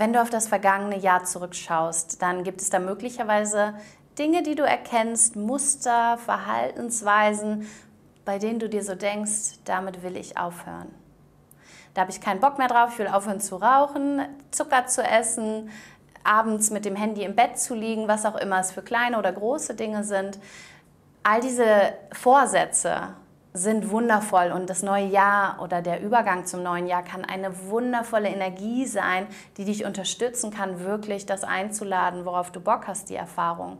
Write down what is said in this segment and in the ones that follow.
Wenn du auf das vergangene Jahr zurückschaust, dann gibt es da möglicherweise Dinge, die du erkennst, Muster, Verhaltensweisen, bei denen du dir so denkst, damit will ich aufhören. Da habe ich keinen Bock mehr drauf, ich will aufhören zu rauchen, Zucker zu essen, abends mit dem Handy im Bett zu liegen, was auch immer es für kleine oder große Dinge sind. All diese Vorsätze sind wundervoll und das neue Jahr oder der Übergang zum neuen Jahr kann eine wundervolle Energie sein, die dich unterstützen kann, wirklich das einzuladen, worauf du Bock hast, die Erfahrung.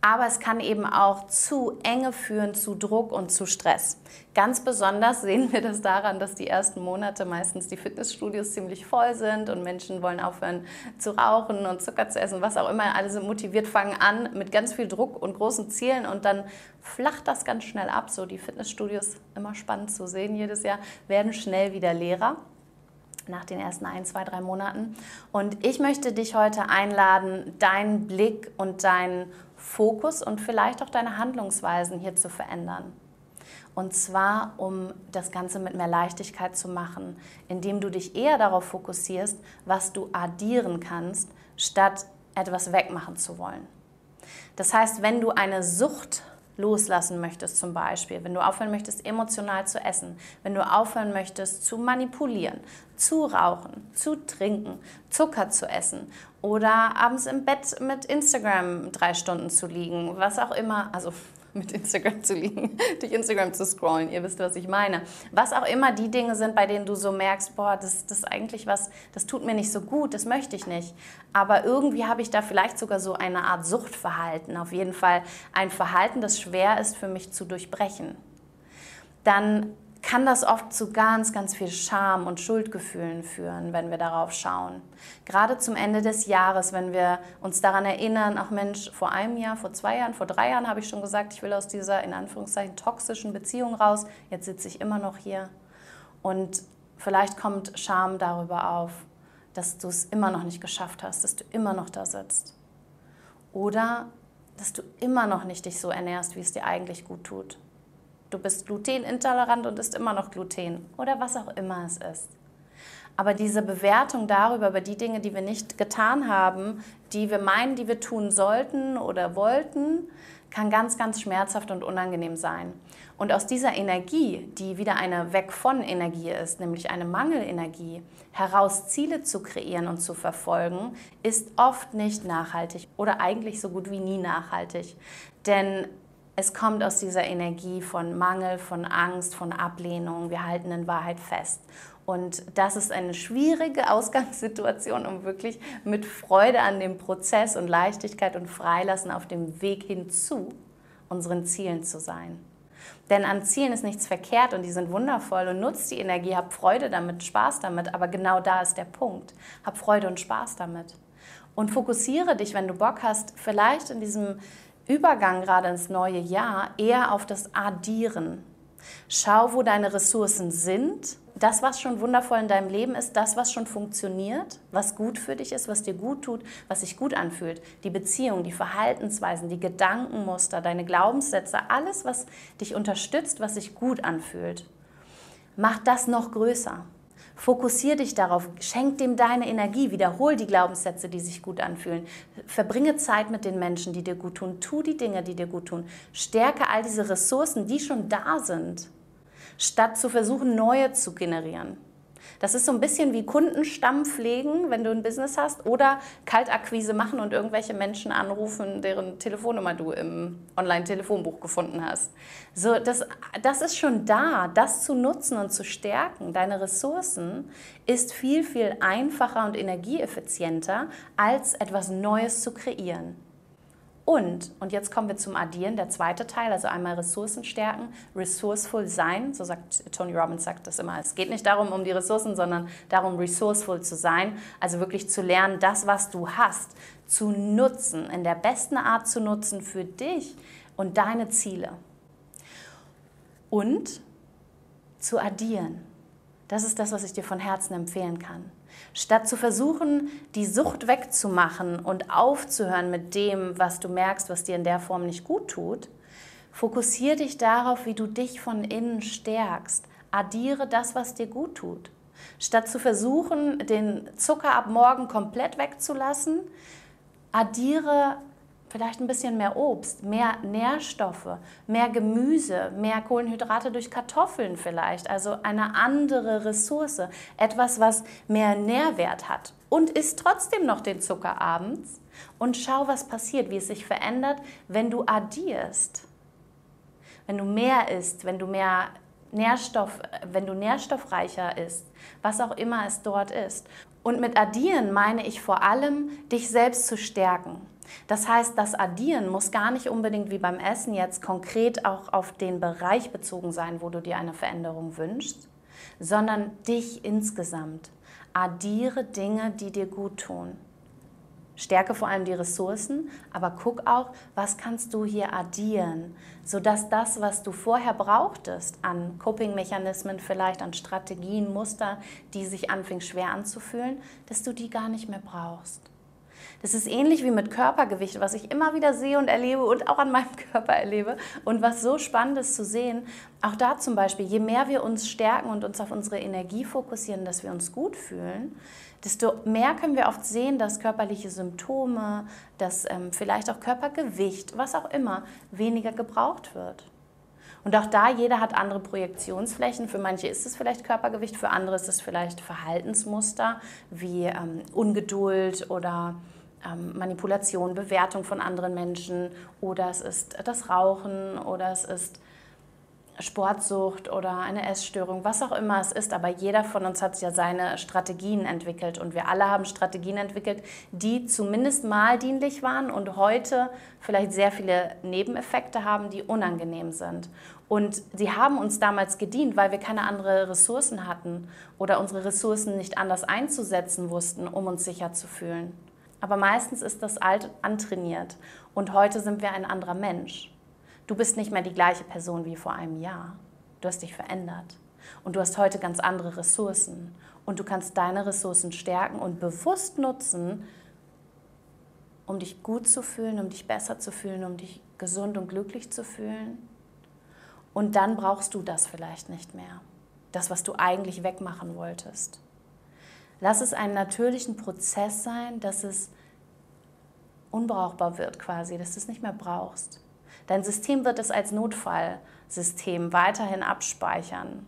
Aber es kann eben auch zu Enge führen, zu Druck und zu Stress. Ganz besonders sehen wir das daran, dass die ersten Monate meistens die Fitnessstudios ziemlich voll sind und Menschen wollen aufhören zu rauchen und Zucker zu essen, was auch immer. Alle sind motiviert, fangen an mit ganz viel Druck und großen Zielen und dann flacht das ganz schnell ab. So die Fitnessstudios, immer spannend zu sehen jedes Jahr, werden schnell wieder leerer nach den ersten ein, zwei, drei Monaten. Und ich möchte dich heute einladen, deinen Blick und deinen Fokus und vielleicht auch deine Handlungsweisen hier zu verändern. Und zwar, um das Ganze mit mehr Leichtigkeit zu machen, indem du dich eher darauf fokussierst, was du addieren kannst, statt etwas wegmachen zu wollen. Das heißt, wenn du eine Sucht loslassen möchtest zum Beispiel, wenn du aufhören möchtest, emotional zu essen, wenn du aufhören möchtest, zu manipulieren, zu rauchen, zu trinken, Zucker zu essen oder abends im Bett mit Instagram drei Stunden zu liegen, was auch immer, also mit Instagram zu liegen, durch Instagram zu scrollen. Ihr wisst, was ich meine. Was auch immer die Dinge sind, bei denen du so merkst, boah, das, das ist eigentlich was, das tut mir nicht so gut, das möchte ich nicht. Aber irgendwie habe ich da vielleicht sogar so eine Art Suchtverhalten. Auf jeden Fall ein Verhalten, das schwer ist für mich zu durchbrechen. Dann kann das oft zu ganz, ganz viel Scham und Schuldgefühlen führen, wenn wir darauf schauen. Gerade zum Ende des Jahres, wenn wir uns daran erinnern, ach Mensch, vor einem Jahr, vor zwei Jahren, vor drei Jahren habe ich schon gesagt, ich will aus dieser in Anführungszeichen toxischen Beziehung raus, jetzt sitze ich immer noch hier. Und vielleicht kommt Scham darüber auf, dass du es immer noch nicht geschafft hast, dass du immer noch da sitzt. Oder dass du immer noch nicht dich so ernährst, wie es dir eigentlich gut tut du bist glutenintolerant und isst immer noch Gluten oder was auch immer es ist. Aber diese Bewertung darüber, über die Dinge, die wir nicht getan haben, die wir meinen, die wir tun sollten oder wollten, kann ganz, ganz schmerzhaft und unangenehm sein. Und aus dieser Energie, die wieder eine Weg von Energie ist, nämlich eine Mangelenergie, heraus Ziele zu kreieren und zu verfolgen, ist oft nicht nachhaltig oder eigentlich so gut wie nie nachhaltig. Denn es kommt aus dieser Energie von Mangel, von Angst, von Ablehnung. Wir halten in Wahrheit fest. Und das ist eine schwierige Ausgangssituation, um wirklich mit Freude an dem Prozess und Leichtigkeit und Freilassen auf dem Weg hinzu unseren Zielen zu sein. Denn an Zielen ist nichts verkehrt und die sind wundervoll und nutzt die Energie, hab Freude damit, Spaß damit, aber genau da ist der Punkt. Hab Freude und Spaß damit. Und fokussiere dich, wenn du Bock hast, vielleicht in diesem Übergang gerade ins neue Jahr eher auf das Addieren. Schau, wo deine Ressourcen sind. Das, was schon wundervoll in deinem Leben ist, das, was schon funktioniert, was gut für dich ist, was dir gut tut, was sich gut anfühlt. Die Beziehung, die Verhaltensweisen, die Gedankenmuster, deine Glaubenssätze, alles, was dich unterstützt, was sich gut anfühlt. Mach das noch größer. Fokussier dich darauf, schenk dem deine Energie, wiederhol die Glaubenssätze, die sich gut anfühlen. Verbringe Zeit mit den Menschen, die dir gut tun. Tu die Dinge, die dir gut tun. Stärke all diese Ressourcen, die schon da sind, statt zu versuchen, neue zu generieren. Das ist so ein bisschen wie Kundenstamm pflegen, wenn du ein Business hast, oder Kaltakquise machen und irgendwelche Menschen anrufen, deren Telefonnummer du im Online-Telefonbuch gefunden hast. So, das, das ist schon da. Das zu nutzen und zu stärken, deine Ressourcen, ist viel, viel einfacher und energieeffizienter, als etwas Neues zu kreieren. Und, und jetzt kommen wir zum Addieren, der zweite Teil, also einmal Ressourcen stärken, resourceful sein, so sagt Tony Robbins sagt das immer. Es geht nicht darum, um die Ressourcen, sondern darum, resourceful zu sein, also wirklich zu lernen, das, was du hast, zu nutzen, in der besten Art zu nutzen für dich und deine Ziele. Und zu addieren. Das ist das, was ich dir von Herzen empfehlen kann. Statt zu versuchen, die Sucht wegzumachen und aufzuhören mit dem, was du merkst, was dir in der Form nicht gut tut, fokussiere dich darauf, wie du dich von innen stärkst. Addiere das, was dir gut tut. Statt zu versuchen, den Zucker ab morgen komplett wegzulassen, addiere vielleicht ein bisschen mehr Obst, mehr Nährstoffe, mehr Gemüse, mehr Kohlenhydrate durch Kartoffeln vielleicht, also eine andere Ressource, etwas, was mehr Nährwert hat und isst trotzdem noch den Zucker abends und schau, was passiert, wie es sich verändert, wenn du addierst. Wenn du mehr isst, wenn du mehr Nährstoff, wenn du nährstoffreicher isst, was auch immer es dort ist. Und mit addieren meine ich vor allem, dich selbst zu stärken. Das heißt, das Addieren muss gar nicht unbedingt wie beim Essen jetzt konkret auch auf den Bereich bezogen sein, wo du dir eine Veränderung wünschst, sondern dich insgesamt. Addiere Dinge, die dir gut tun. Stärke vor allem die Ressourcen, aber guck auch, was kannst du hier addieren, sodass das, was du vorher brauchtest an Coping-Mechanismen, vielleicht an Strategien, Muster, die sich anfingen schwer anzufühlen, dass du die gar nicht mehr brauchst. Das ist ähnlich wie mit Körpergewicht, was ich immer wieder sehe und erlebe und auch an meinem Körper erlebe. Und was so spannend ist zu sehen, auch da zum Beispiel, je mehr wir uns stärken und uns auf unsere Energie fokussieren, dass wir uns gut fühlen, desto mehr können wir oft sehen, dass körperliche Symptome, dass ähm, vielleicht auch Körpergewicht, was auch immer, weniger gebraucht wird. Und auch da, jeder hat andere Projektionsflächen. Für manche ist es vielleicht Körpergewicht, für andere ist es vielleicht Verhaltensmuster wie ähm, Ungeduld oder ähm, Manipulation, Bewertung von anderen Menschen. Oder es ist das Rauchen. Oder es ist Sportsucht oder eine Essstörung, was auch immer es ist, aber jeder von uns hat ja seine Strategien entwickelt. Und wir alle haben Strategien entwickelt, die zumindest mal dienlich waren und heute vielleicht sehr viele Nebeneffekte haben, die unangenehm sind. Und sie haben uns damals gedient, weil wir keine anderen Ressourcen hatten oder unsere Ressourcen nicht anders einzusetzen wussten, um uns sicher zu fühlen. Aber meistens ist das alt antrainiert und heute sind wir ein anderer Mensch. Du bist nicht mehr die gleiche Person wie vor einem Jahr. Du hast dich verändert und du hast heute ganz andere Ressourcen und du kannst deine Ressourcen stärken und bewusst nutzen, um dich gut zu fühlen, um dich besser zu fühlen, um dich gesund und glücklich zu fühlen. Und dann brauchst du das vielleicht nicht mehr. Das, was du eigentlich wegmachen wolltest. Lass es einen natürlichen Prozess sein, dass es unbrauchbar wird quasi, dass du es nicht mehr brauchst. Dein System wird es als Notfallsystem weiterhin abspeichern.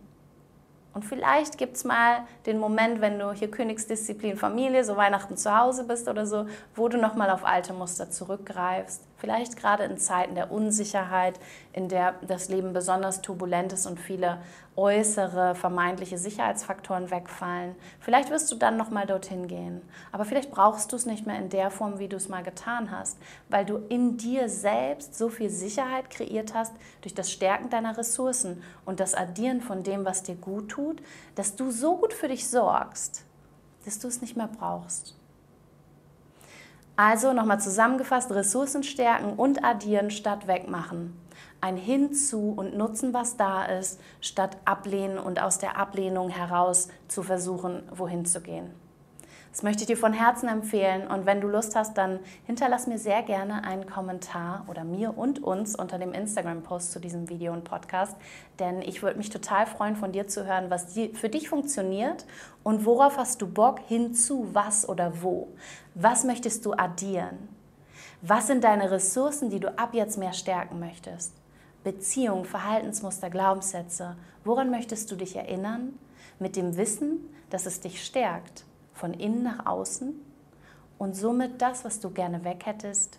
Und vielleicht gibt es mal den Moment, wenn du hier Königsdisziplin Familie, so Weihnachten zu Hause bist oder so, wo du nochmal auf alte Muster zurückgreifst. Vielleicht gerade in Zeiten der Unsicherheit, in der das Leben besonders turbulent ist und viele äußere vermeintliche Sicherheitsfaktoren wegfallen. Vielleicht wirst du dann nochmal dorthin gehen. Aber vielleicht brauchst du es nicht mehr in der Form, wie du es mal getan hast, weil du in dir selbst so viel Sicherheit kreiert hast durch das Stärken deiner Ressourcen und das Addieren von dem, was dir gut tut, dass du so gut für dich sorgst, dass du es nicht mehr brauchst. Also nochmal zusammengefasst, Ressourcen stärken und addieren statt wegmachen. Ein Hinzu und Nutzen, was da ist, statt ablehnen und aus der Ablehnung heraus zu versuchen, wohin zu gehen. Das möchte ich dir von Herzen empfehlen und wenn du Lust hast, dann hinterlass mir sehr gerne einen Kommentar oder mir und uns unter dem Instagram-Post zu diesem Video und Podcast, denn ich würde mich total freuen, von dir zu hören, was für dich funktioniert und worauf hast du Bock hinzu, was oder wo. Was möchtest du addieren? Was sind deine Ressourcen, die du ab jetzt mehr stärken möchtest? Beziehung, Verhaltensmuster, Glaubenssätze. Woran möchtest du dich erinnern? Mit dem Wissen, dass es dich stärkt von innen nach außen und somit das, was du gerne weg hättest,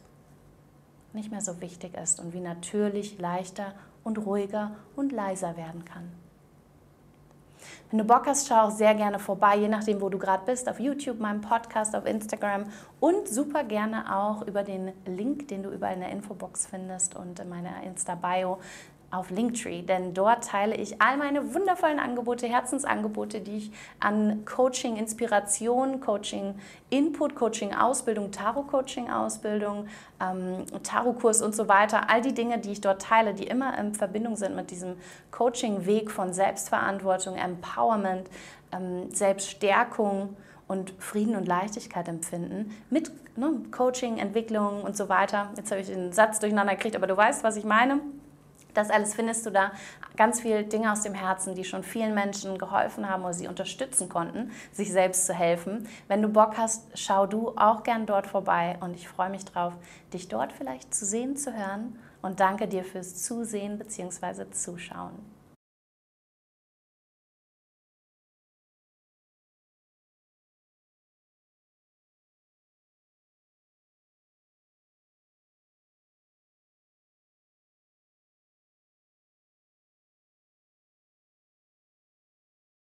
nicht mehr so wichtig ist und wie natürlich leichter und ruhiger und leiser werden kann. Wenn du Bock hast, schau auch sehr gerne vorbei, je nachdem, wo du gerade bist, auf YouTube, meinem Podcast, auf Instagram und super gerne auch über den Link, den du überall in der Infobox findest und in meiner Insta-Bio auf Linktree, denn dort teile ich all meine wundervollen Angebote, Herzensangebote, die ich an Coaching, Inspiration, Coaching, Input, Coaching, Ausbildung, Tarot-Coaching, Ausbildung, ähm, Tarot-Kurs und so weiter, all die Dinge, die ich dort teile, die immer in Verbindung sind mit diesem Coaching-Weg von Selbstverantwortung, Empowerment, ähm, Selbststärkung und Frieden und Leichtigkeit empfinden mit ne, Coaching, Entwicklung und so weiter. Jetzt habe ich den Satz durcheinander gekriegt, aber du weißt, was ich meine Das alles findest du da. Ganz viele Dinge aus dem Herzen, die schon vielen Menschen geholfen haben oder sie unterstützen konnten, sich selbst zu helfen. Wenn du Bock hast, schau du auch gern dort vorbei und ich freue mich drauf, dich dort vielleicht zu sehen, zu hören und danke dir fürs Zusehen bzw. Zuschauen.